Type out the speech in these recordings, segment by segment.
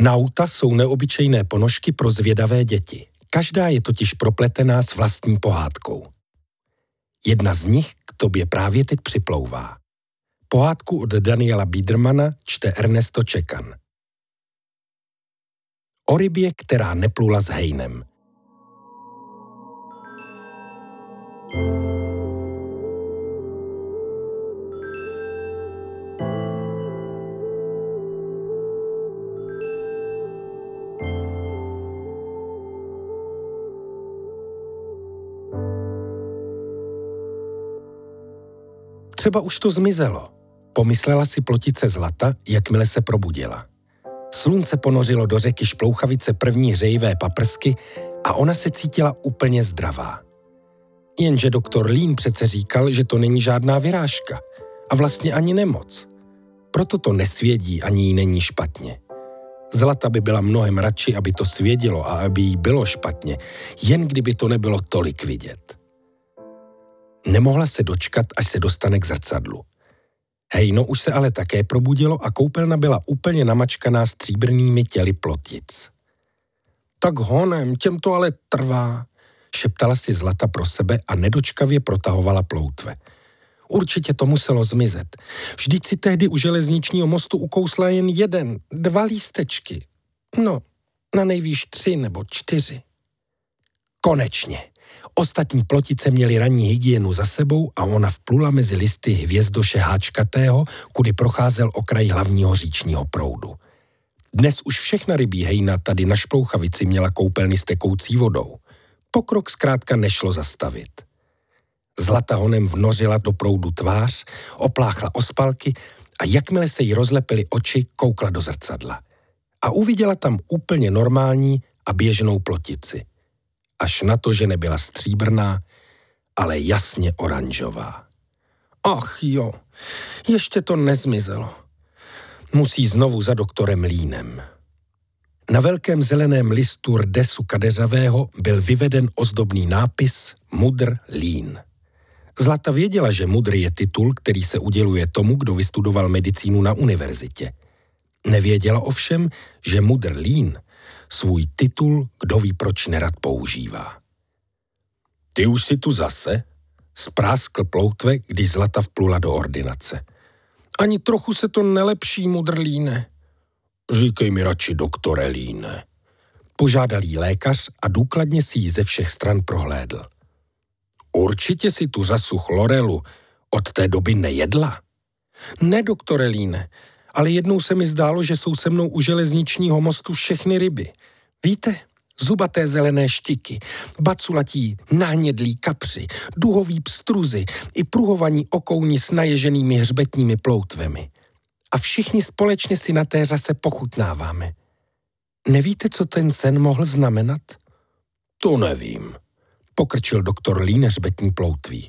Nauta jsou neobyčejné ponožky pro zvědavé děti. Každá je totiž propletená s vlastní pohádkou. Jedna z nich k tobě právě teď připlouvá. Pohádku od Daniela Biedermana čte Ernesto Čekan. O rybě, která neplula s hejnem. Třeba už to zmizelo. Pomyslela si plotice zlata, jakmile se probudila. Slunce ponořilo do řeky šplouchavice první hřejivé paprsky a ona se cítila úplně zdravá. Jenže doktor Lín přece říkal, že to není žádná vyrážka a vlastně ani nemoc. Proto to nesvědí, ani jí není špatně. Zlata by byla mnohem radši, aby to svědilo a aby jí bylo špatně, jen kdyby to nebylo tolik vidět. Nemohla se dočkat, až se dostane k zrcadlu. Hejno už se ale také probudilo a koupelna byla úplně namačkaná stříbrnými těly plotic. Tak honem, těm to ale trvá, šeptala si Zlata pro sebe a nedočkavě protahovala ploutve. Určitě to muselo zmizet. Vždyť si tehdy u železničního mostu ukousla jen jeden, dva lístečky. No, na nejvýš tři nebo čtyři. Konečně. Ostatní plotice měly ranní hygienu za sebou a ona vplula mezi listy hvězdoše háčkatého, kudy procházel okraj hlavního říčního proudu. Dnes už všechna rybí hejna tady na Šplouchavici měla koupelny s tekoucí vodou. Pokrok zkrátka nešlo zastavit. Zlata honem vnořila do proudu tvář, opláchla ospalky a jakmile se jí rozlepily oči, koukla do zrcadla. A uviděla tam úplně normální a běžnou plotici až na to, že nebyla stříbrná, ale jasně oranžová. Ach jo, ještě to nezmizelo. Musí znovu za doktorem Línem. Na velkém zeleném listu rdesu kadeřavého byl vyveden ozdobný nápis Mudr Lín. Zlata věděla, že mudr je titul, který se uděluje tomu, kdo vystudoval medicínu na univerzitě. Nevěděla ovšem, že mudr Lín svůj titul kdo ví proč nerad používá. Ty už si tu zase? Spráskl ploutve, když Zlata vplula do ordinace. Ani trochu se to nelepší, mudrlíne. Říkej mi radši, doktore Líne. Požádal jí lékař a důkladně si ji ze všech stran prohlédl. Určitě si tu řasu chlorelu od té doby nejedla? Ne, doktore Líne, ale jednou se mi zdálo, že jsou se mnou u železničního mostu všechny ryby. Víte, zubaté zelené štiky, baculatí nánědlí kapři, duhový pstruzy i pruhovaní okouni s naježenými hřbetními ploutvemi. A všichni společně si na té řase pochutnáváme. Nevíte, co ten sen mohl znamenat? To nevím, pokrčil doktor Lín hřbetní ploutví.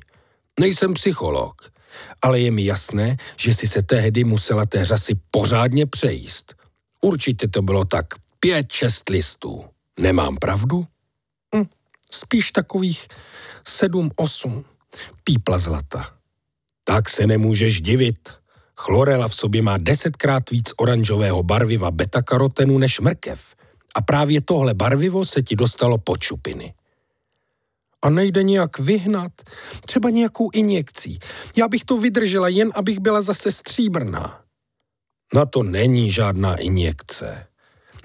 Nejsem psycholog, ale je mi jasné, že si se tehdy musela té řasy pořádně přejíst. Určitě to bylo tak pět, šest listů. Nemám pravdu? Hm, spíš takových sedm, osm. Pípla zlata. Tak se nemůžeš divit. Chlorela v sobě má desetkrát víc oranžového barviva beta-karotenu než mrkev. A právě tohle barvivo se ti dostalo po čupiny a nejde nějak vyhnat, třeba nějakou injekcí. Já bych to vydržela jen, abych byla zase stříbrná. Na to není žádná injekce.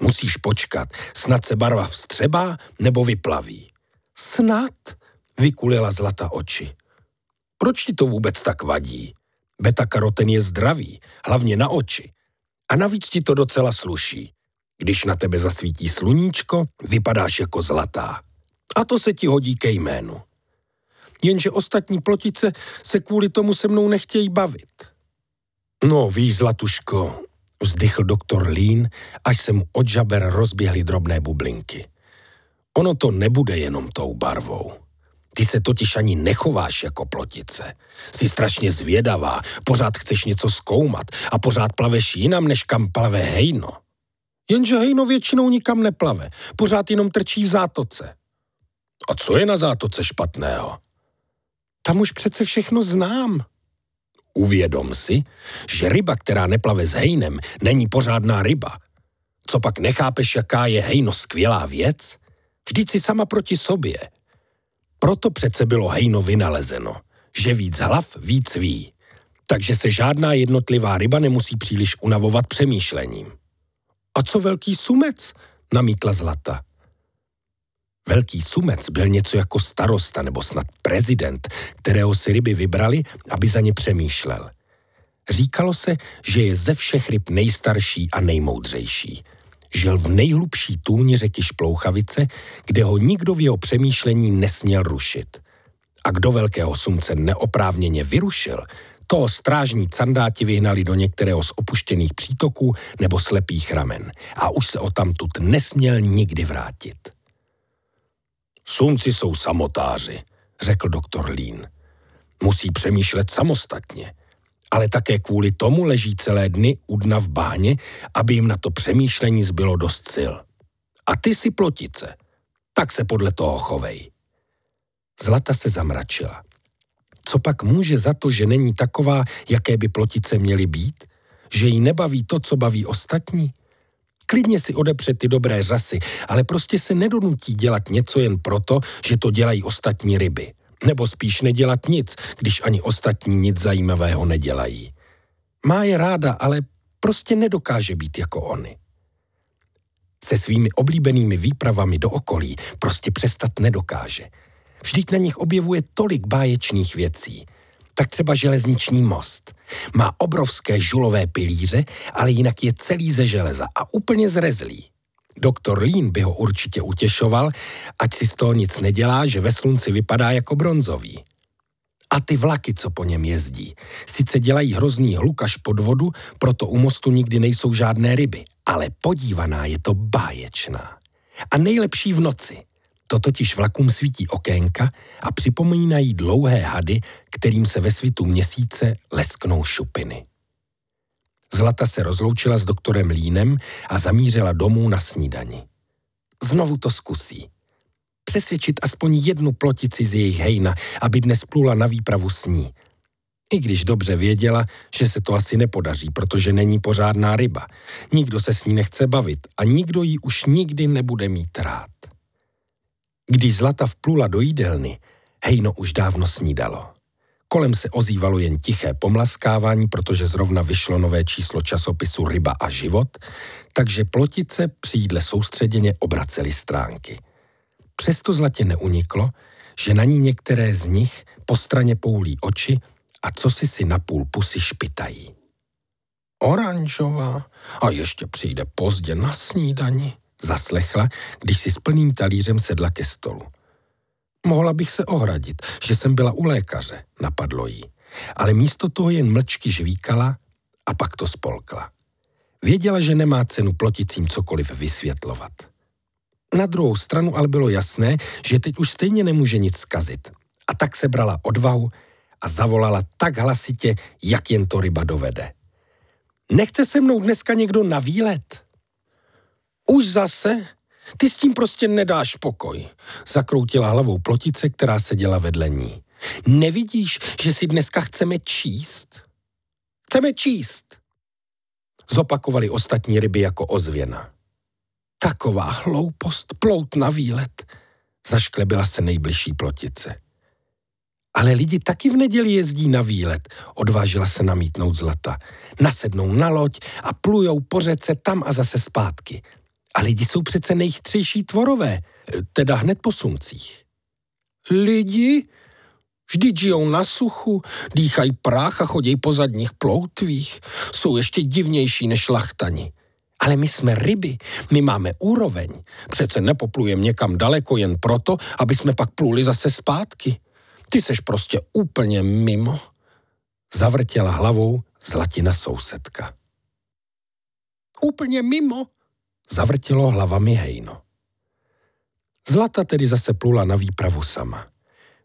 Musíš počkat, snad se barva vstřebá nebo vyplaví. Snad, vykulila zlata oči. Proč ti to vůbec tak vadí? Beta-karoten je zdravý, hlavně na oči. A navíc ti to docela sluší. Když na tebe zasvítí sluníčko, vypadáš jako zlatá. A to se ti hodí ke jménu. Jenže ostatní plotice se kvůli tomu se mnou nechtějí bavit. No, víš, Zlatuško, vzdychl doktor Lín, až se mu od žaber rozběhly drobné bublinky. Ono to nebude jenom tou barvou. Ty se totiž ani nechováš jako plotice. Jsi strašně zvědavá, pořád chceš něco zkoumat a pořád plaveš jinam, než kam plave hejno. Jenže hejno většinou nikam neplave, pořád jenom trčí v zátoce. A co je na zátoce špatného? Tam už přece všechno znám. Uvědom si, že ryba, která neplave s hejnem, není pořádná ryba. Co pak nechápeš, jaká je hejno skvělá věc? Vždyť si sama proti sobě. Proto přece bylo hejno vynalezeno, že víc hlav víc ví. Takže se žádná jednotlivá ryba nemusí příliš unavovat přemýšlením. A co velký sumec? namítla Zlata. Velký sumec byl něco jako starosta nebo snad prezident, kterého si ryby vybrali, aby za ně přemýšlel. Říkalo se, že je ze všech ryb nejstarší a nejmoudřejší. Žil v nejhlubší tůni řeky Šplouchavice, kde ho nikdo v jeho přemýšlení nesměl rušit. A kdo velkého sumce neoprávněně vyrušil, toho strážní candáti vyhnali do některého z opuštěných přítoků nebo slepých ramen a už se o tamtud nesměl nikdy vrátit. Sumci jsou samotáři, řekl doktor Lín. Musí přemýšlet samostatně, ale také kvůli tomu leží celé dny u dna v báně, aby jim na to přemýšlení zbylo dost sil. A ty si plotice, tak se podle toho chovej. Zlata se zamračila. Co pak může za to, že není taková, jaké by plotice měly být? Že jí nebaví to, co baví ostatní? Klidně si odepře ty dobré řasy, ale prostě se nedonutí dělat něco jen proto, že to dělají ostatní ryby. Nebo spíš nedělat nic, když ani ostatní nic zajímavého nedělají. Má je ráda, ale prostě nedokáže být jako oni. Se svými oblíbenými výpravami do okolí prostě přestat nedokáže. Vždyť na nich objevuje tolik báječných věcí – tak třeba železniční most. Má obrovské žulové pilíře, ale jinak je celý ze železa a úplně zrezlý. Doktor Lín by ho určitě utěšoval, ať si z toho nic nedělá, že ve slunci vypadá jako bronzový. A ty vlaky, co po něm jezdí, sice dělají hrozný hluk až pod vodu, proto u mostu nikdy nejsou žádné ryby, ale podívaná je to báječná. A nejlepší v noci. To totiž vlakům svítí okénka a připomínají dlouhé hady, kterým se ve svitu měsíce lesknou šupiny. Zlata se rozloučila s doktorem Línem a zamířila domů na snídani. Znovu to zkusí. Přesvědčit aspoň jednu plotici z jejich hejna, aby dnes plula na výpravu s ní. I když dobře věděla, že se to asi nepodaří, protože není pořádná ryba. Nikdo se s ní nechce bavit a nikdo ji už nikdy nebude mít rád. Když Zlata vplula do jídelny, hejno už dávno snídalo. Kolem se ozývalo jen tiché pomlaskávání, protože zrovna vyšlo nové číslo časopisu Ryba a život, takže plotice při jídle soustředěně obracely stránky. Přesto zlatě neuniklo, že na ní některé z nich po straně poulí oči a co si si na půl pusy špitají. Oranžová a ještě přijde pozdě na snídani, zaslechla, když si s plným talířem sedla ke stolu. Mohla bych se ohradit, že jsem byla u lékaře, napadlo jí. Ale místo toho jen mlčky žvíkala a pak to spolkla. Věděla, že nemá cenu ploticím cokoliv vysvětlovat. Na druhou stranu ale bylo jasné, že teď už stejně nemůže nic zkazit. A tak se brala odvahu a zavolala tak hlasitě, jak jen to ryba dovede. Nechce se mnou dneska někdo na výlet? Už zase? Ty s tím prostě nedáš pokoj, zakroutila hlavou plotice, která seděla vedle ní. Nevidíš, že si dneska chceme číst? Chceme číst. Zopakovali ostatní ryby jako ozvěna. Taková hloupost, plout na výlet, zašklebila se nejbližší plotice. Ale lidi taky v neděli jezdí na výlet, odvážila se namítnout zlata. Nasednou na loď a plujou po řece tam a zase zpátky. A lidi jsou přece nejchytřejší tvorové, teda hned po sumcích. Lidi? Vždyť žijou na suchu, dýchají prach a chodí po zadních ploutvích. Jsou ještě divnější než lachtani. Ale my jsme ryby, my máme úroveň. Přece nepoplujeme někam daleko jen proto, aby jsme pak pluli zase zpátky. Ty seš prostě úplně mimo. Zavrtěla hlavou zlatina sousedka. Úplně mimo, Zavrtilo hlavami hejno. Zlata tedy zase plula na výpravu sama.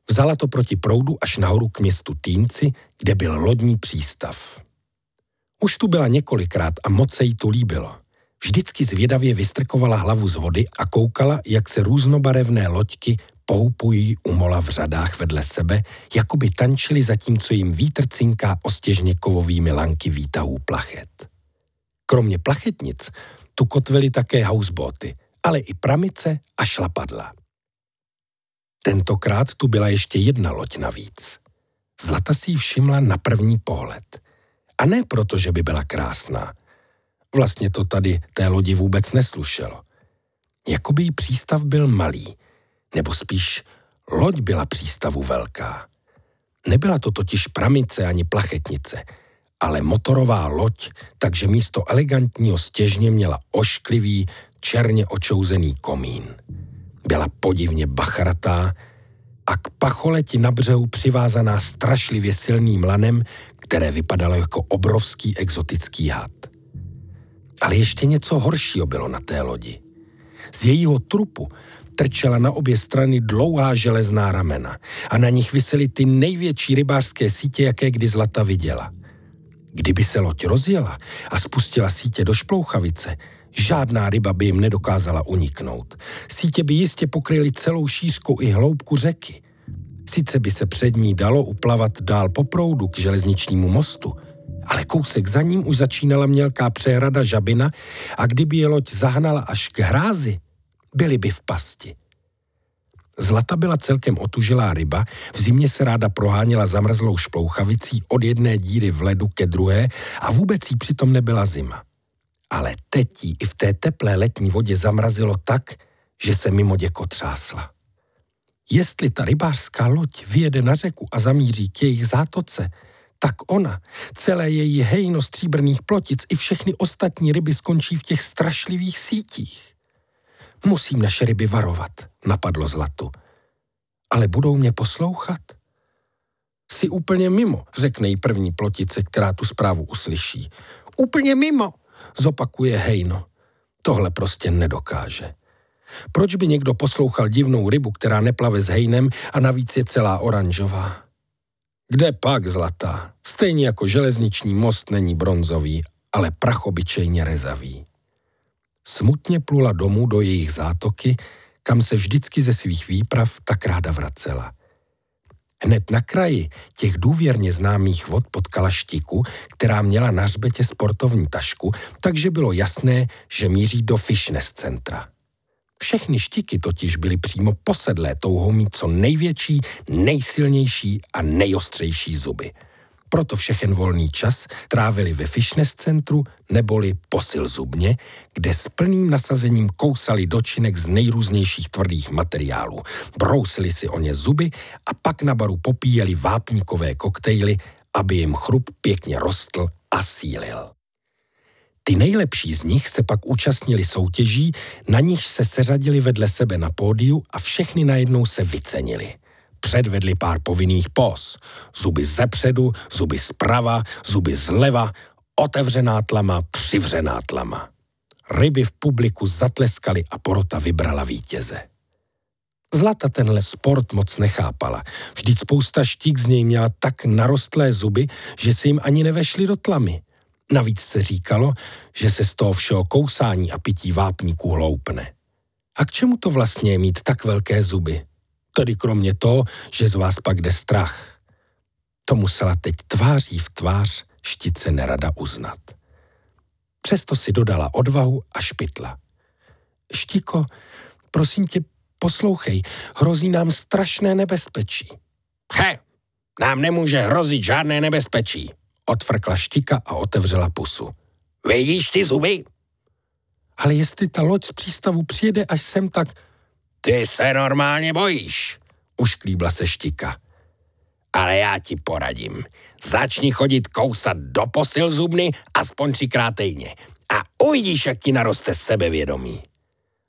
Vzala to proti proudu až nahoru k městu Týnci, kde byl lodní přístav. Už tu byla několikrát a moc se jí tu líbilo. Vždycky zvědavě vystrkovala hlavu z vody a koukala, jak se různobarevné loďky poupují u mola v řadách vedle sebe, jako by tančili zatímco jim vítr cinká ostěžně kovovými lanky výtahů plachet. Kromě plachetnic Tu kotvily také houseboty, ale i pramice a šlapadla. Tentokrát tu byla ještě jedna loď navíc. Zlata si ji všimla na první pohled. A ne proto, že by byla krásná. Vlastně to tady té lodi vůbec neslušelo. Jakoby jí přístav byl malý, nebo spíš loď byla přístavu velká. Nebyla to totiž pramice ani plachetnice, ale motorová loď, takže místo elegantního stěžně měla ošklivý, černě očouzený komín. Byla podivně bachratá a k pacholeti na břehu přivázaná strašlivě silným lanem, které vypadalo jako obrovský exotický had. Ale ještě něco horšího bylo na té lodi. Z jejího trupu trčela na obě strany dlouhá železná ramena a na nich visely ty největší rybářské sítě, jaké kdy Zlata viděla. Kdyby se loď rozjela a spustila sítě do šplouchavice, žádná ryba by jim nedokázala uniknout. Sítě by jistě pokryly celou šířku i hloubku řeky. Sice by se před ní dalo uplavat dál po proudu k železničnímu mostu, ale kousek za ním už začínala mělká přehrada žabina a kdyby je loď zahnala až k hrázi, byli by v pasti. Zlata byla celkem otužilá ryba, v zimě se ráda proháněla zamrzlou šplouchavicí od jedné díry v ledu ke druhé a vůbec jí přitom nebyla zima. Ale teď jí i v té teplé letní vodě zamrazilo tak, že se mimo děko třásla. Jestli ta rybářská loď vyjede na řeku a zamíří k jejich zátoce, tak ona, celé její hejno stříbrných plotic i všechny ostatní ryby skončí v těch strašlivých sítích. Musím naše ryby varovat, napadlo Zlatu. Ale budou mě poslouchat? Jsi úplně mimo, řekne jí první plotice, která tu zprávu uslyší. Úplně mimo, zopakuje Hejno. Tohle prostě nedokáže. Proč by někdo poslouchal divnou rybu, která neplave s hejnem a navíc je celá oranžová? Kde pak zlatá? Stejně jako železniční most není bronzový, ale prachobyčejně rezavý. Smutně plula domů do jejich zátoky, kam se vždycky ze svých výprav tak ráda vracela. Hned na kraji těch důvěrně známých vod potkala štiku, která měla na hřbetě sportovní tašku, takže bylo jasné, že míří do fitness centra. Všechny štiky totiž byly přímo posedlé touhou mít co největší, nejsilnější a nejostřejší zuby – proto všechen volný čas trávili ve fitness centru neboli posil zubně, kde s plným nasazením kousali dočinek z nejrůznějších tvrdých materiálů. Brousili si o ně zuby a pak na baru popíjeli vápníkové koktejly, aby jim chrup pěkně rostl a sílil. Ty nejlepší z nich se pak účastnili soutěží, na níž se seřadili vedle sebe na pódiu a všechny najednou se vycenili – předvedli pár povinných pos. Zuby zepředu, zuby zprava, zuby zleva, otevřená tlama, přivřená tlama. Ryby v publiku zatleskali a porota vybrala vítěze. Zlata tenhle sport moc nechápala. Vždyť spousta štík z něj měla tak narostlé zuby, že se jim ani nevešly do tlamy. Navíc se říkalo, že se z toho všeho kousání a pití vápníků hloupne. A k čemu to vlastně je mít tak velké zuby? Tedy kromě toho, že z vás pak jde strach. To musela teď tváří v tvář štice nerada uznat. Přesto si dodala odvahu a špitla. Štiko, prosím tě, poslouchej, hrozí nám strašné nebezpečí. He, nám nemůže hrozit žádné nebezpečí, odfrkla štika a otevřela pusu. Vidíš ty zuby? Ale jestli ta loď z přístavu přijede až sem, tak ty se normálně bojíš, ušklíbla se štika. Ale já ti poradím. Začni chodit kousat do posil zubny aspoň třikrát týdně a uvidíš, jak ti naroste sebevědomí.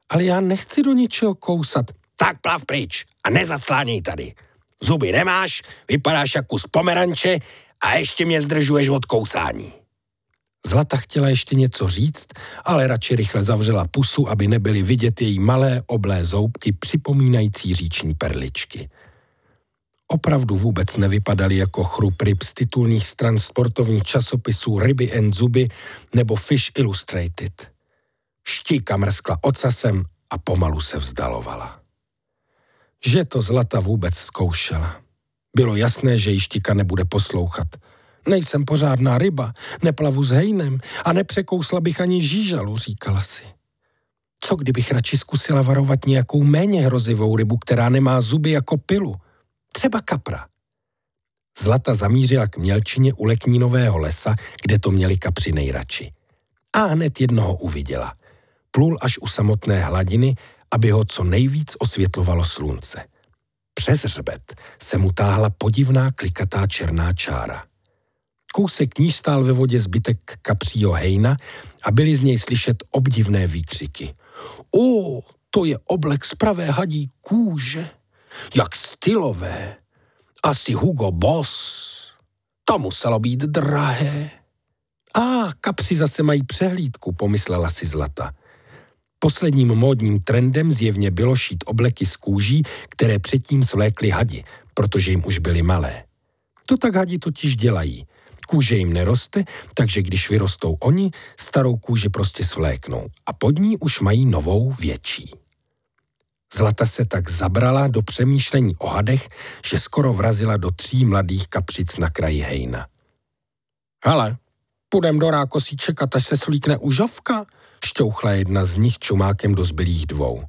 Ale já nechci do ničeho kousat. Tak plav pryč a nezacláněj tady. Zuby nemáš, vypadáš jako z pomeranče a ještě mě zdržuješ od kousání. Zlata chtěla ještě něco říct, ale radši rychle zavřela pusu, aby nebyly vidět její malé oblé zoubky připomínající říční perličky. Opravdu vůbec nevypadaly jako chrup ryb z titulních stran sportovních časopisů Ryby and Zuby nebo Fish Illustrated. Štíka mrskla ocasem a pomalu se vzdalovala. Že to Zlata vůbec zkoušela. Bylo jasné, že ji štika nebude poslouchat – Nejsem pořádná ryba, neplavu s hejnem a nepřekousla bych ani žížalu, říkala si. Co kdybych radši zkusila varovat nějakou méně hrozivou rybu, která nemá zuby jako pilu? Třeba kapra. Zlata zamířila k mělčině u leknínového lesa, kde to měli kapři nejradši. A hned jednoho uviděla. Plul až u samotné hladiny, aby ho co nejvíc osvětlovalo slunce. Přes hřbet se mu táhla podivná klikatá černá čára. Kousek níž stál ve vodě zbytek kapřího hejna a byly z něj slyšet obdivné výkřiky. O, to je oblek z pravé hadí kůže. Jak stylové. Asi Hugo Boss. To muselo být drahé. A, kapři zase mají přehlídku, pomyslela si Zlata. Posledním módním trendem zjevně bylo šít obleky z kůží, které předtím svlékly hadi, protože jim už byly malé. To tak hadi totiž dělají. Kůže jim neroste, takže když vyrostou oni, starou kůži prostě svléknou a pod ní už mají novou větší. Zlata se tak zabrala do přemýšlení o hadech, že skoro vrazila do tří mladých kapřic na kraji hejna. Hele, půjdem do rákosí čekat, až se slíkne užovka, šťouchla jedna z nich čumákem do zbylých dvou.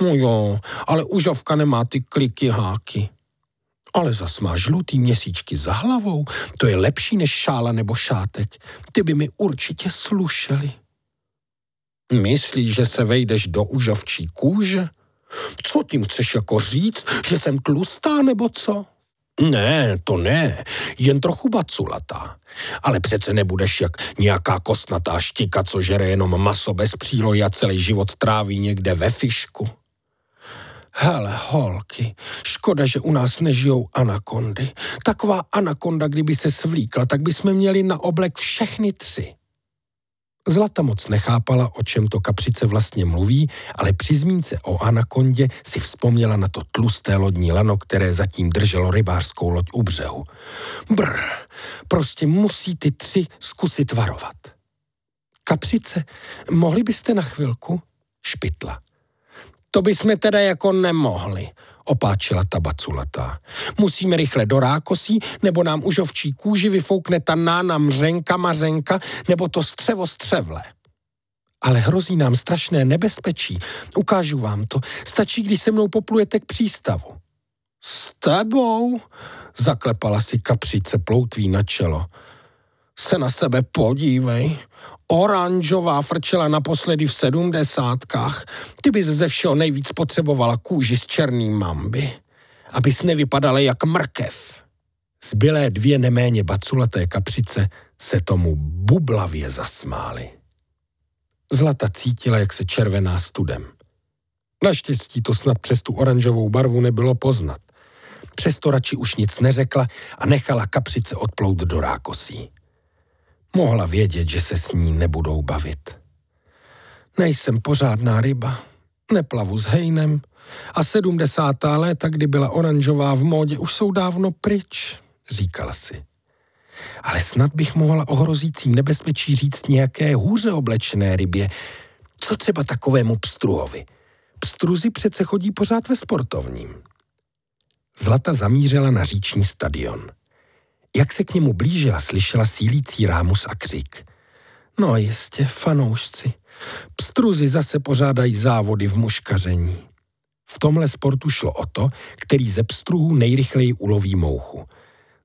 No jo, ale užovka nemá ty kliky háky. Ale zas má žlutý měsíčky za hlavou, to je lepší než šála nebo šátek. Ty by mi určitě slušeli. Myslíš, že se vejdeš do užovčí kůže? Co tím chceš jako říct, že jsem tlustá nebo co? Ne, to ne, jen trochu baculatá. Ale přece nebudeš jak nějaká kostnatá štika, co žere jenom maso bez přílohy a celý život tráví někde ve fišku. Hele, holky, škoda, že u nás nežijou anakondy. Taková anakonda, kdyby se svlíkla, tak bychom měli na oblek všechny tři. Zlata moc nechápala, o čem to kapřice vlastně mluví, ale při zmínce o anakondě si vzpomněla na to tlusté lodní lano, které zatím drželo rybářskou loď u břehu. Brr, prostě musí ty tři zkusit varovat. Kapřice, mohli byste na chvilku? Špitla. To bychom teda jako nemohli, opáčila ta baculatá. Musíme rychle do rákosí, nebo nám už ovčí kůži vyfoukne ta nána mřenka mařenka, nebo to střevo střevle. Ale hrozí nám strašné nebezpečí. Ukážu vám to. Stačí, když se mnou poplujete k přístavu. S tebou? Zaklepala si kapřice ploutví na čelo. Se na sebe podívej oranžová frčela naposledy v sedmdesátkách. Ty bys ze všeho nejvíc potřebovala kůži s černým mamby, abys nevypadala jak mrkev. Zbylé dvě neméně baculaté kapřice se tomu bublavě zasmály. Zlata cítila, jak se červená studem. Naštěstí to snad přes tu oranžovou barvu nebylo poznat. Přesto radši už nic neřekla a nechala kapřice odplout do rákosí. Mohla vědět, že se s ní nebudou bavit. Nejsem pořádná ryba, neplavu s hejnem a sedmdesátá léta, kdy byla oranžová v módě, už jsou dávno pryč, říkala si. Ale snad bych mohla o hrozícím nebezpečí říct nějaké hůře oblečené rybě. Co třeba takovému pstruhovi? Pstruzy přece chodí pořád ve sportovním. Zlata zamířila na říční stadion. Jak se k němu blížila, slyšela sílící rámus a křik. No jistě, fanoušci. Pstruzy zase pořádají závody v muškaření. V tomhle sportu šlo o to, který ze pstruhů nejrychleji uloví mouchu.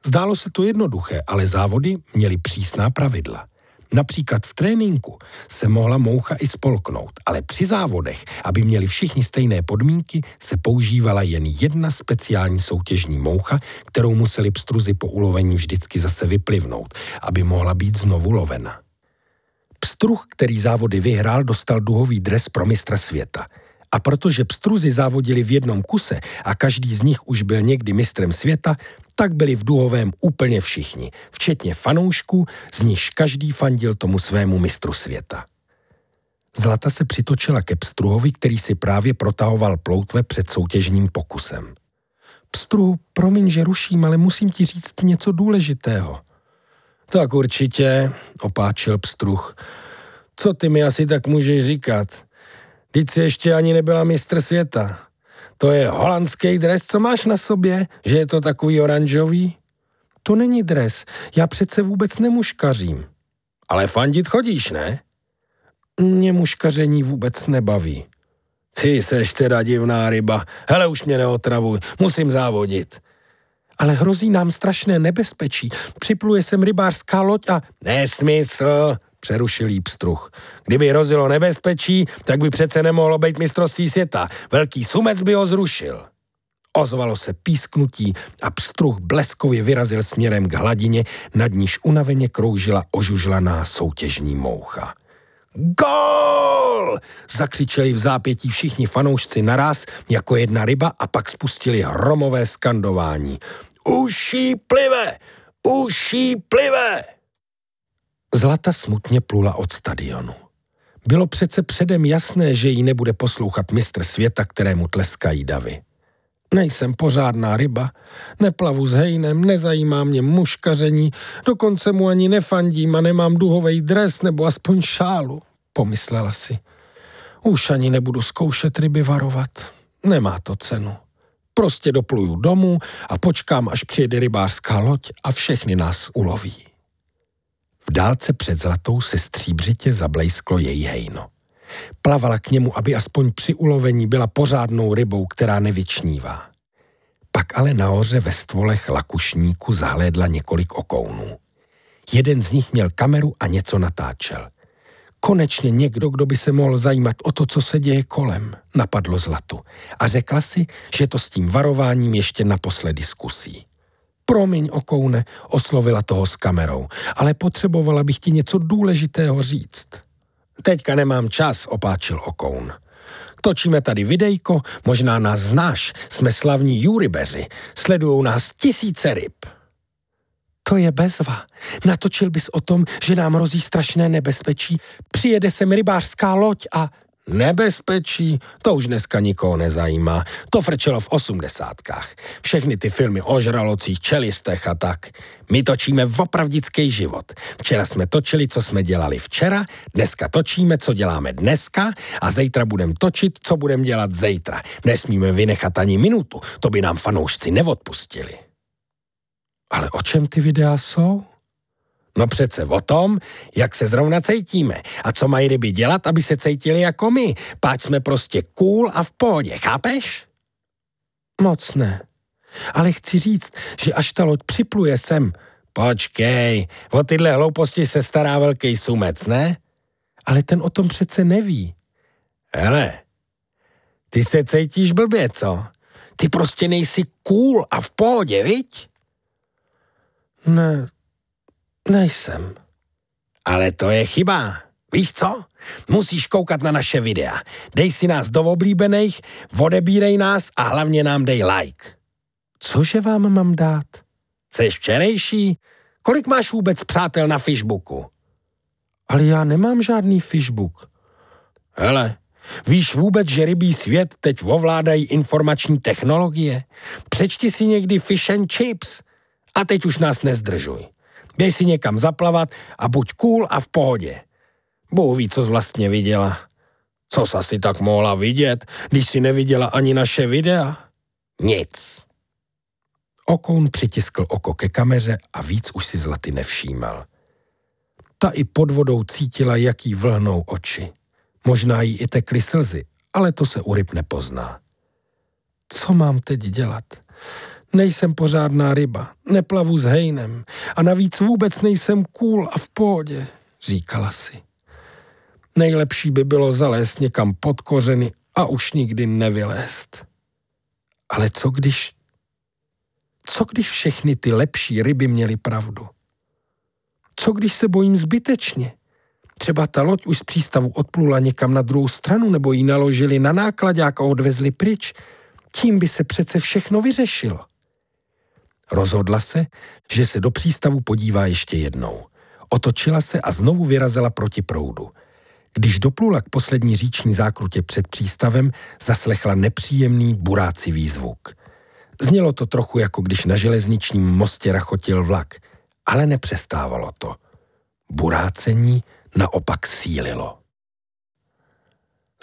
Zdálo se to jednoduché, ale závody měly přísná pravidla. Například v tréninku se mohla moucha i spolknout, ale při závodech, aby měli všichni stejné podmínky, se používala jen jedna speciální soutěžní moucha, kterou museli pstruzy po ulovení vždycky zase vyplivnout, aby mohla být znovu lovena. Pstruh, který závody vyhrál, dostal duhový dres pro mistra světa – a protože pstruzy závodili v jednom kuse a každý z nich už byl někdy mistrem světa, tak byli v duhovém úplně všichni, včetně fanoušků, z nichž každý fandil tomu svému mistru světa. Zlata se přitočila ke pstruhovi, který si právě protahoval ploutve před soutěžním pokusem. Pstruhu, promiň, že ruším, ale musím ti říct něco důležitého. Tak určitě, opáčil pstruh. Co ty mi asi tak můžeš říkat? Teď si ještě ani nebyla mistr světa. To je holandský dres, co máš na sobě, že je to takový oranžový? To není dres, já přece vůbec nemuškařím. Ale fandit chodíš, ne? Mě muškaření vůbec nebaví. Ty seš teda divná ryba. Hele, už mě neotravuj, musím závodit. Ale hrozí nám strašné nebezpečí. Připluje sem rybářská loď a... Nesmysl, přerušil jí pstruh. Kdyby hrozilo nebezpečí, tak by přece nemohlo být mistrovství světa. Velký sumec by ho zrušil. Ozvalo se písknutí a pstruh bleskově vyrazil směrem k hladině, nad níž unaveně kroužila ožužlaná soutěžní moucha. Gol! Zakřičeli v zápětí všichni fanoušci naraz jako jedna ryba a pak spustili hromové skandování. Uší plive! Uší plive! Zlata smutně plula od stadionu. Bylo přece předem jasné, že jí nebude poslouchat mistr světa, kterému tleskají davy. Nejsem pořádná ryba, neplavu s hejnem, nezajímá mě muškaření, dokonce mu ani nefandím a nemám duhový dres nebo aspoň šálu, pomyslela si. Už ani nebudu zkoušet ryby varovat, nemá to cenu. Prostě dopluju domů a počkám, až přijede rybářská loď a všechny nás uloví. Dálce před zlatou se stříbřitě zablejsklo její hejno. Plavala k němu, aby aspoň při ulovení byla pořádnou rybou, která nevyčnívá. Pak ale nahoře ve stvolech lakušníku zahlédla několik okounů. Jeden z nich měl kameru a něco natáčel. Konečně někdo, kdo by se mohl zajímat o to, co se děje kolem, napadlo Zlatu. A řekla si, že to s tím varováním ještě naposledy zkusí. Promiň, okoune, oslovila toho s kamerou, ale potřebovala bych ti něco důležitého říct. Teďka nemám čas, opáčil Okoun. Točíme tady videjko, možná nás znáš, jsme slavní juribeři, sledujou nás tisíce ryb. To je bezva. Natočil bys o tom, že nám hrozí strašné nebezpečí. Přijede sem rybářská loď a Nebezpečí, to už dneska nikoho nezajímá. To frčelo v osmdesátkách. Všechny ty filmy o žralocích, čelistech a tak. My točíme v opravdický život. Včera jsme točili, co jsme dělali včera, dneska točíme, co děláme dneska a zítra budeme točit, co budeme dělat zítra. Nesmíme vynechat ani minutu, to by nám fanoušci neodpustili. Ale o čem ty videa jsou? No přece o tom, jak se zrovna cítíme a co mají ryby dělat, aby se cítili jako my. Páč jsme prostě cool a v pohodě, chápeš? Moc ne. Ale chci říct, že až ta loď připluje sem, počkej, o tyhle hlouposti se stará velký sumec, ne? Ale ten o tom přece neví. Hele, ty se cítíš blbě, co? Ty prostě nejsi cool a v pohodě, viď? Ne, Nejsem. Ale to je chyba. Víš co? Musíš koukat na naše videa. Dej si nás do oblíbených, odebírej nás a hlavně nám dej like. Cože vám mám dát? Jsi včerejší? Kolik máš vůbec přátel na Facebooku? Ale já nemám žádný Facebook. Hele, víš vůbec, že rybí svět teď ovládají informační technologie? Přečti si někdy fish and chips. A teď už nás nezdržuj. Dej si někam zaplavat a buď cool a v pohodě. Bůh ví, co jsi vlastně viděla. Co jsi asi tak mohla vidět, když si neviděla ani naše videa? Nic. Okoun přitiskl oko ke kameře a víc už si Zlaty nevšímal. Ta i pod vodou cítila, jaký vlhnou oči. Možná jí i tekly slzy, ale to se u ryb nepozná. Co mám teď dělat? Nejsem pořádná ryba, neplavu s hejnem a navíc vůbec nejsem cool a v pohodě, říkala si. Nejlepší by bylo zalézt někam pod kořeny a už nikdy nevylézt. Ale co když... Co když všechny ty lepší ryby měly pravdu? Co když se bojím zbytečně? Třeba ta loď už z přístavu odplula někam na druhou stranu nebo ji naložili na nákladák a odvezli pryč. Tím by se přece všechno vyřešilo. Rozhodla se, že se do přístavu podívá ještě jednou. Otočila se a znovu vyrazila proti proudu. Když doplula k poslední říční zákrutě před přístavem, zaslechla nepříjemný burácivý zvuk. Znělo to trochu jako když na železničním mostě rachotil vlak, ale nepřestávalo to. Burácení naopak sílilo.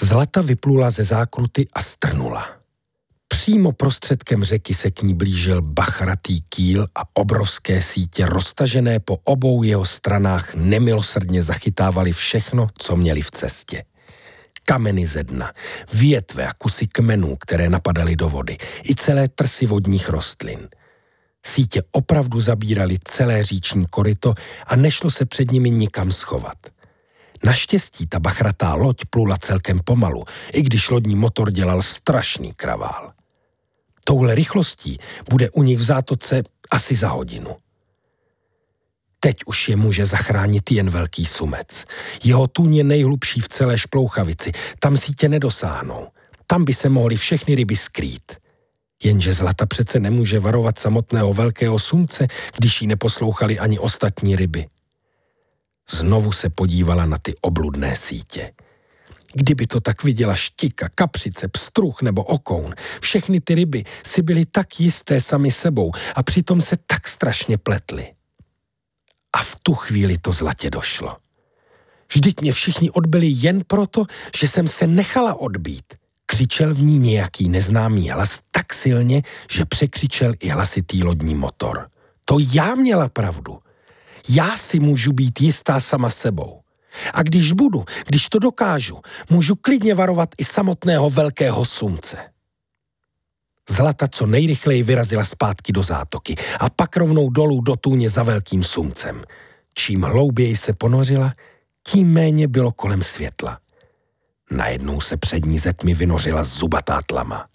Zlata vyplula ze zákruty a strnula. Přímo prostředkem řeky se k ní blížil bachratý kýl a obrovské sítě roztažené po obou jeho stranách nemilosrdně zachytávali všechno, co měli v cestě. Kameny ze dna, větve a kusy kmenů, které napadaly do vody, i celé trsy vodních rostlin. Sítě opravdu zabírali celé říční koryto a nešlo se před nimi nikam schovat – Naštěstí ta bachratá loď plula celkem pomalu, i když lodní motor dělal strašný kravál. Touhle rychlostí bude u nich v zátoce asi za hodinu. Teď už je může zachránit jen velký sumec. Jeho tůň je nejhlubší v celé šplouchavici, tam sítě nedosáhnou. Tam by se mohly všechny ryby skrýt. Jenže Zlata přece nemůže varovat samotného velkého sumce, když jí neposlouchali ani ostatní ryby. Znovu se podívala na ty obludné sítě. Kdyby to tak viděla štika, kapřice, pstruh nebo okoun, všechny ty ryby si byly tak jisté sami sebou a přitom se tak strašně pletly. A v tu chvíli to zlatě došlo. Vždyť mě všichni odbyli jen proto, že jsem se nechala odbít. Křičel v ní nějaký neznámý hlas tak silně, že překřičel i hlasitý lodní motor. To já měla pravdu. Já si můžu být jistá sama sebou. A když budu, když to dokážu, můžu klidně varovat i samotného velkého slunce. Zlata co nejrychleji vyrazila zpátky do zátoky a pak rovnou dolů do tůně za velkým sluncem. Čím hlouběji se ponořila, tím méně bylo kolem světla. Najednou se před ní ze tmy vynořila zubatá tlama.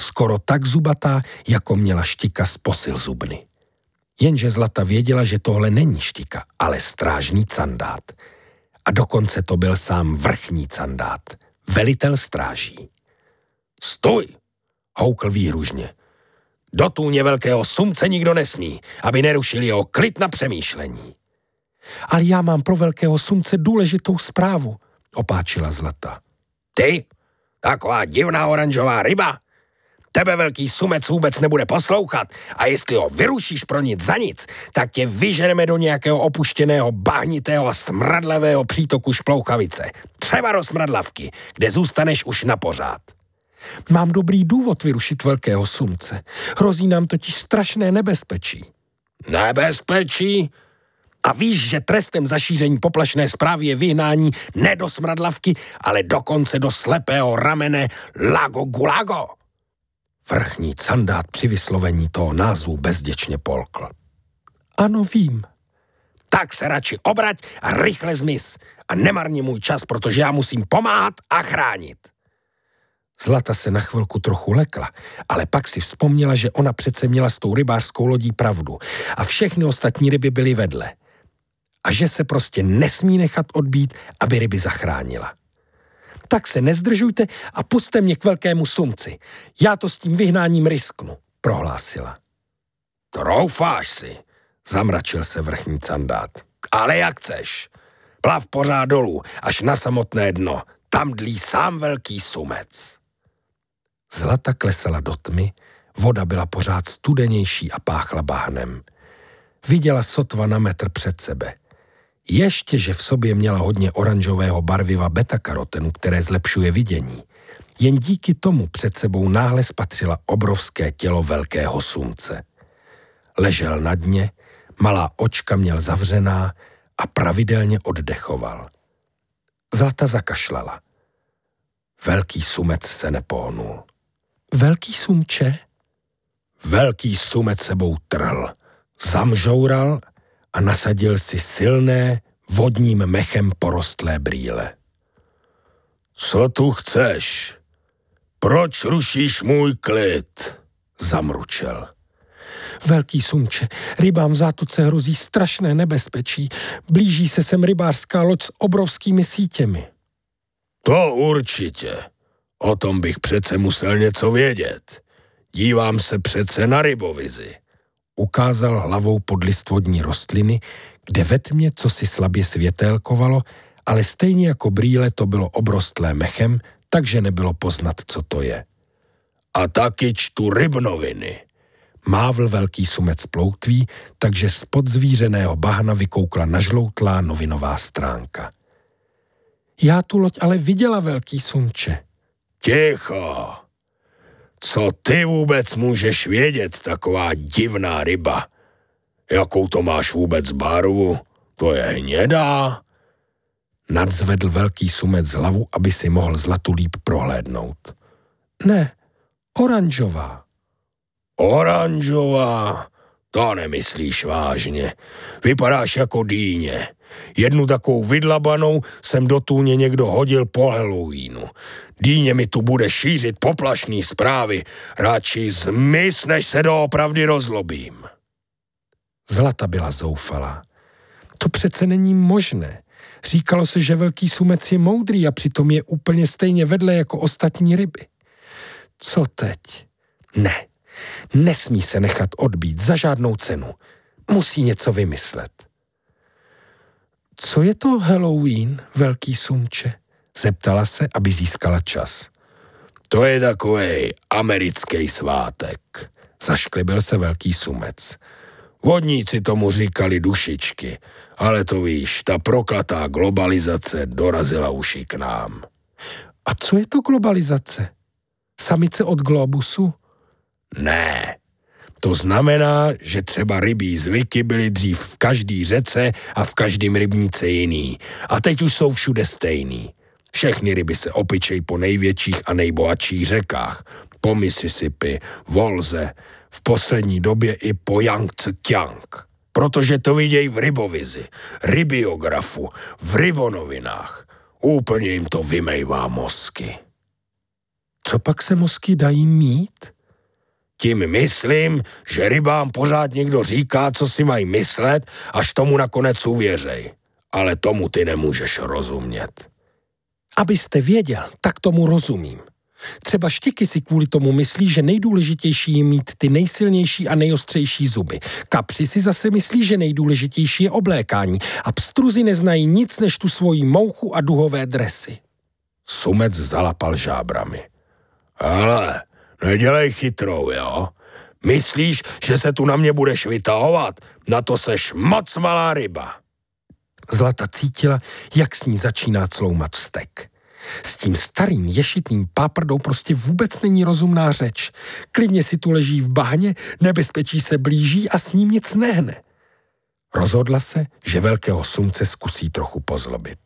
Skoro tak zubatá, jako měla štika z posil zubny. Jenže Zlata věděla, že tohle není štika, ale strážní candát. A dokonce to byl sám vrchní candát, velitel stráží. Stoj! houkl výhružně. Do tůně velkého sumce nikdo nesmí, aby nerušili jeho klid na přemýšlení. Ale já mám pro velkého sumce důležitou zprávu, opáčila Zlata. Ty? Taková divná oranžová ryba? Tebe velký sumec vůbec nebude poslouchat a jestli ho vyrušíš pro nic za nic, tak tě vyženeme do nějakého opuštěného, bahnitého smradlavého přítoku šplouchavice. Třeba do smradlavky, kde zůstaneš už na pořád. Mám dobrý důvod vyrušit velkého sumce. Hrozí nám totiž strašné nebezpečí. Nebezpečí? A víš, že trestem za šíření poplašné zprávy je vyhnání ne do smradlavky, ale dokonce do slepého ramene Lago Gulago. Vrchní candát při vyslovení toho názvu bezděčně polkl. Ano, vím. Tak se radši obrať a rychle zmiz. A nemarni můj čas, protože já musím pomáhat a chránit. Zlata se na chvilku trochu lekla, ale pak si vzpomněla, že ona přece měla s tou rybářskou lodí pravdu a všechny ostatní ryby byly vedle. A že se prostě nesmí nechat odbít, aby ryby zachránila tak se nezdržujte a puste mě k velkému sumci. Já to s tím vyhnáním risknu, prohlásila. Troufáš si, zamračil se vrchní candát. Ale jak chceš. Plav pořád dolů, až na samotné dno. Tam dlí sám velký sumec. Zlata klesala do tmy, voda byla pořád studenější a páchla bahnem. Viděla sotva na metr před sebe. Ještě, že v sobě měla hodně oranžového barviva beta-karotenu, které zlepšuje vidění. Jen díky tomu před sebou náhle spatřila obrovské tělo velkého slunce. Ležel na dně, malá očka měl zavřená a pravidelně oddechoval. Zlata zakašlala. Velký sumec se nepohnul. Velký sumče? Velký sumec sebou trhl. Zamžoural a nasadil si silné, vodním mechem porostlé brýle. Co tu chceš? Proč rušíš můj klid? Zamručel. Velký sumče, rybám v zátoce hrozí strašné nebezpečí. Blíží se sem rybářská loď s obrovskými sítěmi. To určitě. O tom bych přece musel něco vědět. Dívám se přece na rybovizi ukázal hlavou pod list vodní rostliny, kde ve tmě co si slabě světélkovalo, ale stejně jako brýle to bylo obrostlé mechem, takže nebylo poznat, co to je. A taky čtu rybnoviny. Mávl velký sumec ploutví, takže spod zvířeného bahna vykoukla nažloutlá novinová stránka. Já tu loď ale viděla, velký sumče. Ticho! Co ty vůbec můžeš vědět, taková divná ryba? Jakou to máš vůbec barvu? To je hnědá. Nadzvedl velký sumec hlavu, aby si mohl zlatu líp prohlédnout. Ne, oranžová. Oranžová? To nemyslíš vážně. Vypadáš jako dýně. Jednu takovou vydlabanou jsem do tůně někdo hodil po Halloweenu. Dýně mi tu bude šířit poplašný zprávy. Radši zmiz, než se doopravdy rozlobím. Zlata byla zoufalá. To přece není možné. Říkalo se, že velký sumec je moudrý a přitom je úplně stejně vedle jako ostatní ryby. Co teď? Ne, nesmí se nechat odbít za žádnou cenu. Musí něco vymyslet. Co je to Halloween, velký sumče? Zeptala se, aby získala čas. To je takový americký svátek. Zašklibil se velký sumec. Vodníci tomu říkali dušičky, ale to víš, ta proklatá globalizace dorazila už i k nám. A co je to globalizace? Samice od globusu? Ne, to znamená, že třeba rybí zvyky byly dřív v každý řece a v každém rybníce jiný. A teď už jsou všude stejný. Všechny ryby se opičej po největších a nejbohatších řekách. Po Mississippi, Volze, v poslední době i po Yangtze Kiang. Protože to vidějí v rybovizi, rybiografu, v rybonovinách. Úplně jim to vymejvá mozky. Co pak se mozky dají mít? Tím myslím, že rybám pořád někdo říká, co si mají myslet, až tomu nakonec uvěřej. Ale tomu ty nemůžeš rozumět. Abyste věděl, tak tomu rozumím. Třeba štěky si kvůli tomu myslí, že nejdůležitější je mít ty nejsilnější a nejostřejší zuby. Kapři si zase myslí, že nejdůležitější je oblékání a pstruzy neznají nic než tu svoji mouchu a duhové dresy. Sumec zalapal žábrami. Ale nedělej chytrou, jo? Myslíš, že se tu na mě budeš vytahovat? Na to seš moc malá ryba. Zlata cítila, jak s ní začíná cloumat vztek. S tím starým ješitným páprdou prostě vůbec není rozumná řeč. Klidně si tu leží v bahně, nebezpečí se blíží a s ním nic nehne. Rozhodla se, že velkého sumce zkusí trochu pozlobit.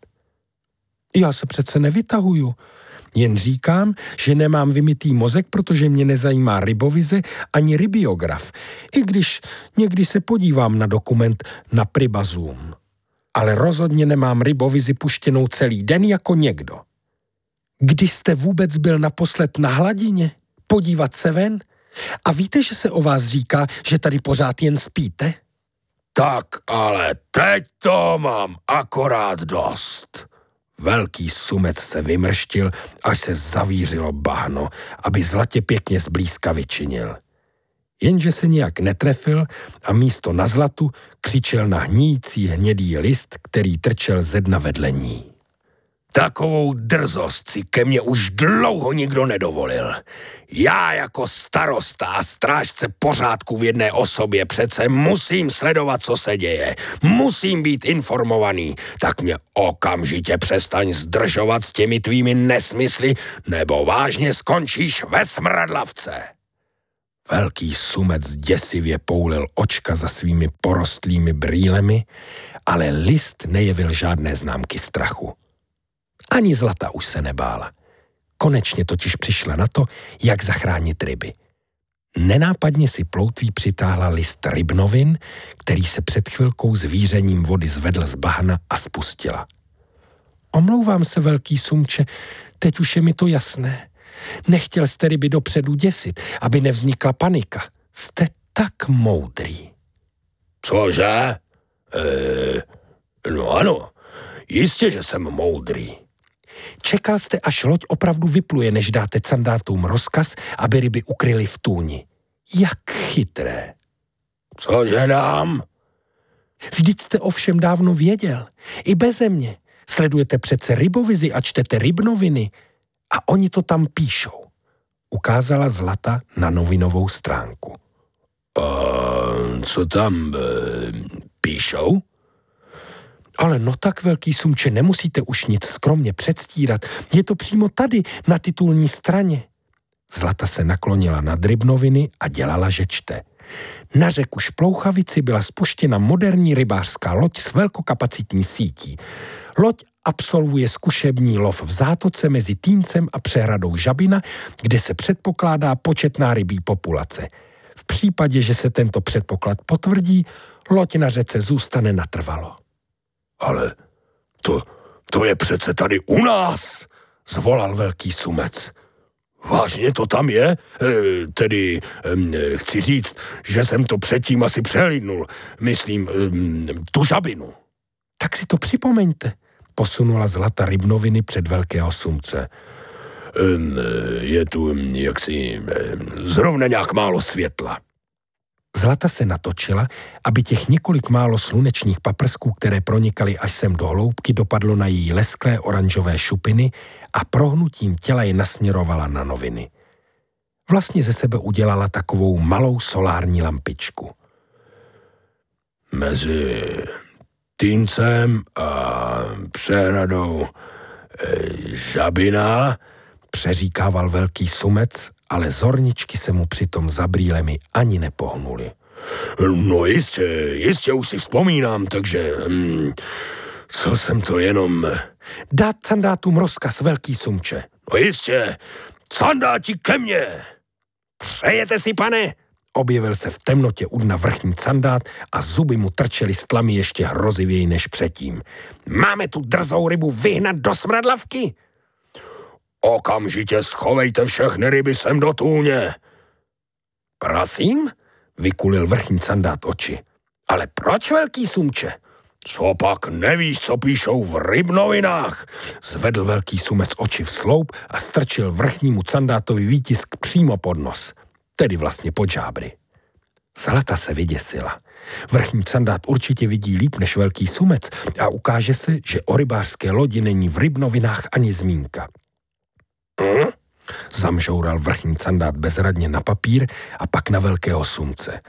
Já se přece nevytahuju. Jen říkám, že nemám vymitý mozek, protože mě nezajímá rybovize ani rybiograf, i když někdy se podívám na dokument na Pribazum. Ale rozhodně nemám rybovizi puštěnou celý den jako někdo. Kdy jste vůbec byl naposled na hladině? Podívat se ven? A víte, že se o vás říká, že tady pořád jen spíte? Tak ale teď to mám akorát dost. Velký sumec se vymrštil, až se zavířilo bahno, aby zlatě pěkně zblízka vyčinil. Jenže se nijak netrefil a místo na zlatu křičel na hníjící hnědý list, který trčel ze dna vedle ní. Takovou drzost si ke mně už dlouho nikdo nedovolil. Já jako starosta a strážce pořádku v jedné osobě přece musím sledovat, co se děje. Musím být informovaný. Tak mě okamžitě přestaň zdržovat s těmi tvými nesmysly, nebo vážně skončíš ve smradlavce. Velký sumec děsivě poulil očka za svými porostlými brýlemi, ale list nejevil žádné známky strachu. Ani Zlata už se nebála. Konečně totiž přišla na to, jak zachránit ryby. Nenápadně si ploutví přitáhla list rybnovin, který se před chvilkou zvířením vody zvedl z bahna a spustila. Omlouvám se, velký sumče, teď už je mi to jasné. Nechtěl jste ryby dopředu děsit, aby nevznikla panika. Jste tak moudrý. Cože? E, no ano, jistě, že jsem moudrý. Čekal jste, až loď opravdu vypluje, než dáte candátům rozkaz, aby ryby ukryly v tůni. Jak chytré. Cože dám? Vždyť jste ovšem dávno věděl. I beze mě. Sledujete přece rybovizi a čtete rybnoviny. A oni to tam píšou. Ukázala Zlata na novinovou stránku. A co tam e, píšou? Ale no tak velký sumče, nemusíte už nic skromně předstírat. Je to přímo tady, na titulní straně. Zlata se naklonila nad rybnoviny a dělala, že čte. Na řeku Šplouchavici byla spuštěna moderní rybářská loď s velkokapacitní sítí. Loď absolvuje zkušební lov v zátoce mezi Týncem a přehradou Žabina, kde se předpokládá početná rybí populace. V případě, že se tento předpoklad potvrdí, loď na řece zůstane natrvalo. Ale to, to je přece tady u nás, zvolal velký sumec. Vážně to tam je? E, tedy e, chci říct, že jsem to předtím asi přehlídnul. Myslím, e, tu žabinu. Tak si to připomeňte, posunula zlata rybnoviny před velkého sumce. Je tu jaksi zrovna nějak málo světla. Zlata se natočila, aby těch několik málo slunečních paprsků, které pronikaly až sem do hloubky, dopadlo na její lesklé oranžové šupiny a prohnutím těla je nasměrovala na noviny. Vlastně ze sebe udělala takovou malou solární lampičku. Mezi Týncem a přehradou e, Žabina, přeříkával velký sumec, ale zorničky se mu přitom za brýlemi ani nepohnuly. No jistě, jistě už si vzpomínám, takže... Hm, co jsem to jenom... Dát candátům rozkaz, velký sumče. No jistě, candáti ke mně! Přejete si, pane? Objevil se v temnotě u dna vrchní candát a zuby mu trčely z tlamy ještě hrozivěji než předtím. Máme tu drzou rybu vyhnat do smradlavky? Okamžitě schovejte všechny ryby sem do tůně. Prosím? Vykulil vrchní candát oči. Ale proč, velký sumče? Co pak nevíš, co píšou v rybnovinách? Zvedl velký sumec oči v sloup a strčil vrchnímu candátovi výtisk přímo pod nos tedy vlastně pod žábry. Zlata se vyděsila. Vrchní sandát určitě vidí líp než velký sumec a ukáže se, že o rybářské lodi není v rybnovinách ani zmínka. Hm? Zamžoural vrchní sandát bezradně na papír a pak na velkého sumce.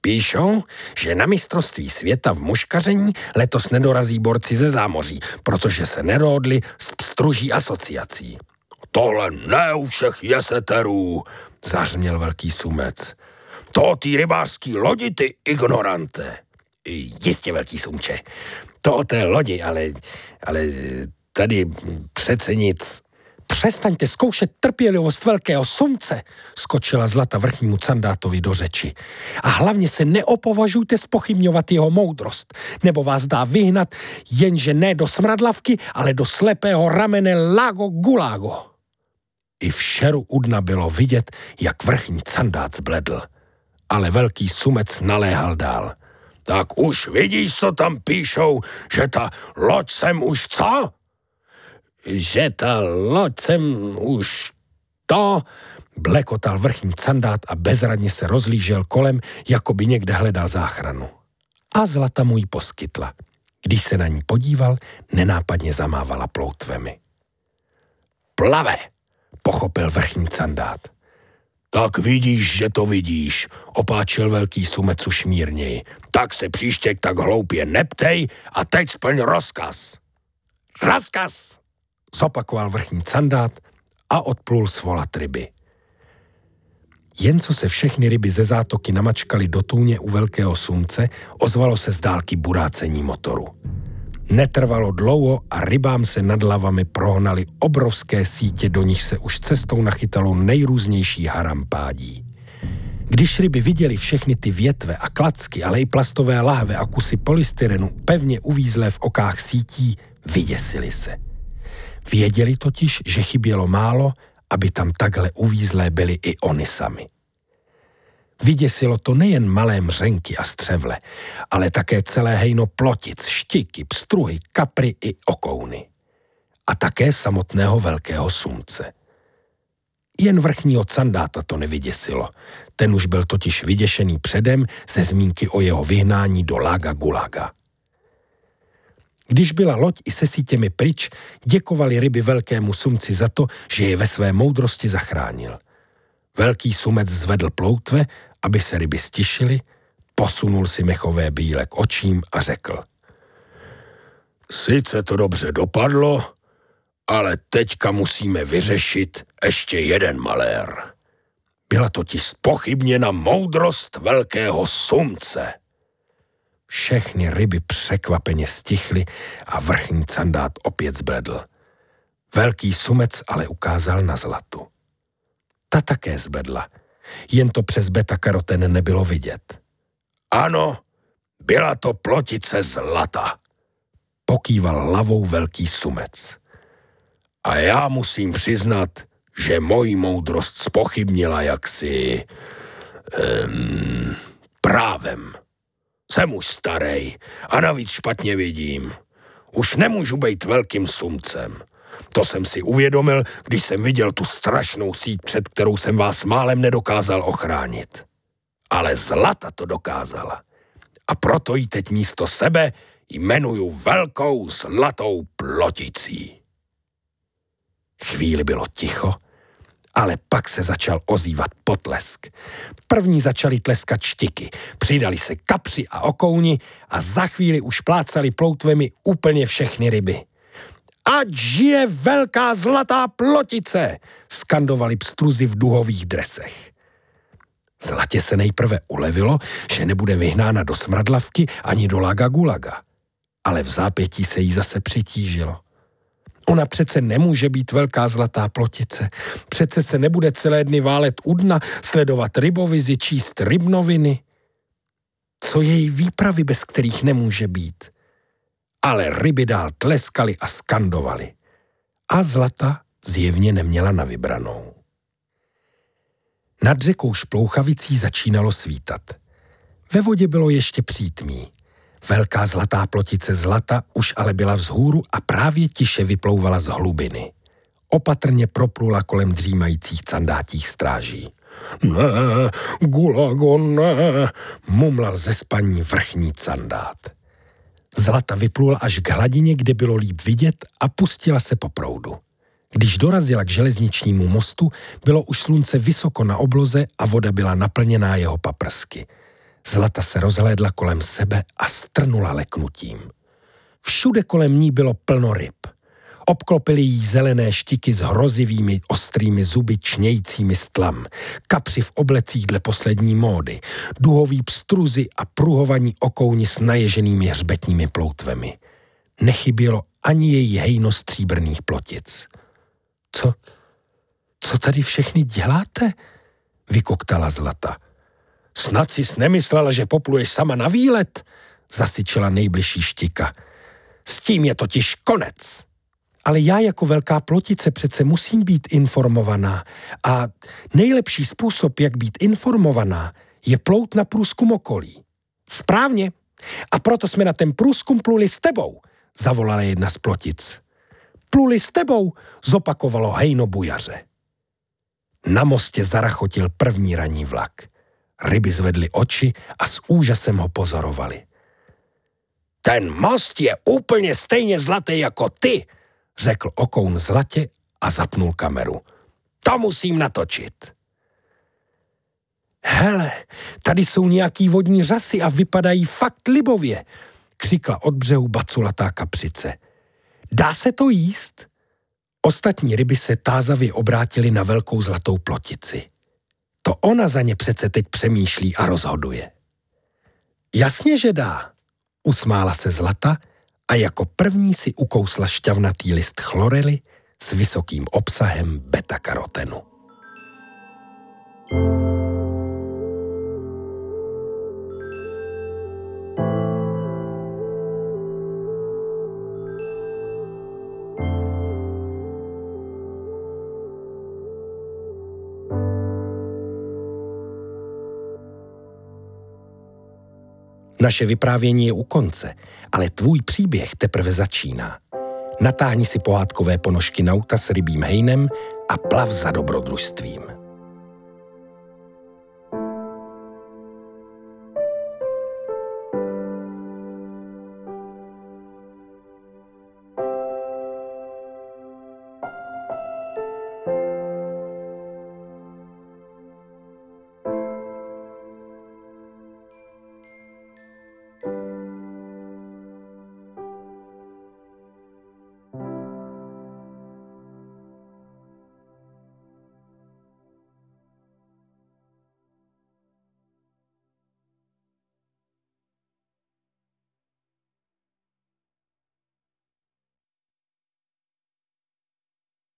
Píšou, že na mistrovství světa v muškaření letos nedorazí borci ze zámoří, protože se nerodli s pstruží asociací. Tohle ne u všech jeseterů, zařměl velký sumec. To ty rybářský lodi, ty ignorante. Jistě, velký sumče. To o té lodi, ale, ale tady přece nic. Přestaňte zkoušet trpělivost velkého sumce, skočila Zlata vrchnímu Candátovi do řeči. A hlavně se neopovažujte spochybňovat jeho moudrost, nebo vás dá vyhnat jenže ne do smradlavky, ale do slepého ramene Lago Gulago. I v šeru u dna bylo vidět, jak vrchní candát zbledl. Ale velký sumec naléhal dál. Tak už vidíš, co tam píšou, že ta loď sem už co? Že ta loď sem už to, blekotal vrchní candát a bezradně se rozlížel kolem, jako by někde hledal záchranu. A zlata mu ji poskytla. Když se na ní podíval, nenápadně zamávala ploutvemi. Plave, pochopil vrchní candát. Tak vidíš, že to vidíš, opáčil velký sumec už mírněji. Tak se příště tak hloupě neptej a teď splň rozkaz. Rozkaz! Zopakoval vrchní candát a odplul svolat ryby. Jen co se všechny ryby ze zátoky namačkaly do tůně u velkého sumce, ozvalo se z dálky burácení motoru. Netrvalo dlouho a rybám se nad lavami prohnali obrovské sítě, do nich se už cestou nachytalo nejrůznější harampádí. Když ryby viděli všechny ty větve a klacky, ale i plastové láhve a kusy polystyrenu pevně uvízlé v okách sítí, vyděsili se. Věděli totiž, že chybělo málo, aby tam takhle uvízlé byli i oni sami. Vyděsilo to nejen malé mřenky a střevle, ale také celé hejno plotic, štiky, pstruhy, kapry i okouny. A také samotného velkého sumce. Jen vrchního candáta to nevyděsilo. Ten už byl totiž vyděšený předem ze zmínky o jeho vyhnání do Laga Gulaga. Když byla loď i se sítěmi pryč, děkovali ryby velkému sumci za to, že je ve své moudrosti zachránil. Velký sumec zvedl ploutve aby se ryby stišily, posunul si mechové bíle k očím a řekl. Sice to dobře dopadlo, ale teďka musíme vyřešit ještě jeden malér. Byla totiž spochybněna moudrost velkého sumce. Všechny ryby překvapeně stichly a vrchní candát opět zbledl. Velký sumec ale ukázal na zlatu. Ta také zbledla, jen to přes beta-karoten nebylo vidět. Ano, byla to plotice zlata. Pokýval hlavou velký sumec. A já musím přiznat, že moji moudrost spochybnila jaksi um, právem. Jsem už starej a navíc špatně vidím. Už nemůžu být velkým sumcem. To jsem si uvědomil, když jsem viděl tu strašnou síť, před kterou jsem vás málem nedokázal ochránit. Ale zlata to dokázala. A proto ji teď místo sebe jmenuju velkou zlatou ploticí. Chvíli bylo ticho ale pak se začal ozývat potlesk. První začali tleskat štiky, přidali se kapři a okouni a za chvíli už plácali ploutvemi úplně všechny ryby. Ať žije velká zlatá plotice, skandovali pstruzy v duhových dresech. Zlatě se nejprve ulevilo, že nebude vyhnána do smradlavky ani do laga gulaga. Ale v zápětí se jí zase přitížilo. Ona přece nemůže být velká zlatá plotice. Přece se nebude celé dny válet u dna, sledovat rybovizi, číst rybnoviny. Co její výpravy, bez kterých nemůže být? Ale ryby dál tleskaly a skandovaly. A zlata zjevně neměla na vybranou. Nad řekou Šplouchavicí začínalo svítat. Ve vodě bylo ještě přítmí. Velká zlatá plotice zlata už ale byla vzhůru a právě tiše vyplouvala z hlubiny. Opatrně proplula kolem dřímajících candátích stráží. Ne, Gulago, ne, mumlal ze spaní vrchní candát. Zlata vyplula až k hladině, kde bylo líp vidět a pustila se po proudu. Když dorazila k železničnímu mostu, bylo už slunce vysoko na obloze a voda byla naplněná jeho paprsky – Zlata se rozhlédla kolem sebe a strnula leknutím. Všude kolem ní bylo plno ryb. Obklopili jí zelené štiky s hrozivými ostrými zuby čnějícími stlam, kapři v oblecích dle poslední módy, duhoví pstruzy a pruhovaní okouni s naježenými hřbetními ploutvemi. Nechybělo ani její hejno stříbrných plotic. Co, co tady všechny děláte? Vykoktala Zlata. Snad si nemyslela, že popluješ sama na výlet, zasyčila nejbližší štika. S tím je totiž konec. Ale já jako velká plotice přece musím být informovaná. A nejlepší způsob, jak být informovaná, je plout na průzkum okolí. Správně. A proto jsme na ten průzkum pluli s tebou, zavolala jedna z plotic. Pluli s tebou, zopakovalo hejno bujaře. Na mostě zarachotil první raní vlak. Ryby zvedly oči a s úžasem ho pozorovali. Ten most je úplně stejně zlatý jako ty, řekl okoun zlatě a zapnul kameru. To musím natočit. Hele, tady jsou nějaký vodní řasy a vypadají fakt libově, křikla od břehu baculatá kapřice. Dá se to jíst? Ostatní ryby se tázavě obrátili na velkou zlatou plotici. To ona za ně přece teď přemýšlí a rozhoduje. Jasně, že dá, usmála se Zlata a jako první si ukousla šťavnatý list chlorely s vysokým obsahem beta-karotenu. thank you Naše vyprávění je u konce, ale tvůj příběh teprve začíná. Natáhni si pohádkové ponožky nauta s rybím hejnem a plav za dobrodružstvím.